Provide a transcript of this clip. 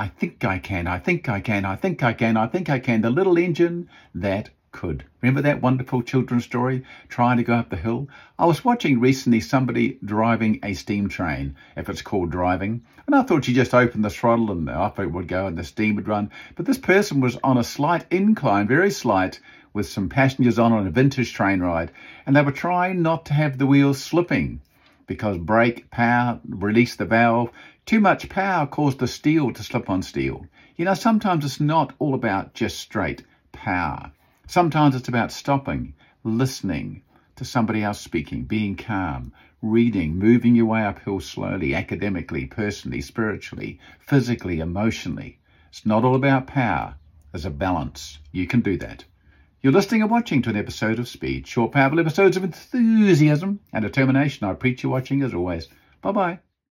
I think I can, I think I can, I think I can, I think I can. The little engine that could. Remember that wonderful children's story, trying to go up the hill? I was watching recently somebody driving a steam train, if it's called driving, and I thought she just opened the throttle and off it would go and the steam would run. But this person was on a slight incline, very slight, with some passengers on on a vintage train ride, and they were trying not to have the wheels slipping because brake power release the valve. Too much power caused the steel to slip on steel. You know, sometimes it's not all about just straight power. Sometimes it's about stopping, listening to somebody else speaking, being calm, reading, moving your way uphill slowly, academically, personally, spiritually, physically, emotionally. It's not all about power. There's a balance. You can do that. You're listening and watching to an episode of Speed, short, powerful episodes of enthusiasm and determination. I appreciate you watching as always. Bye bye.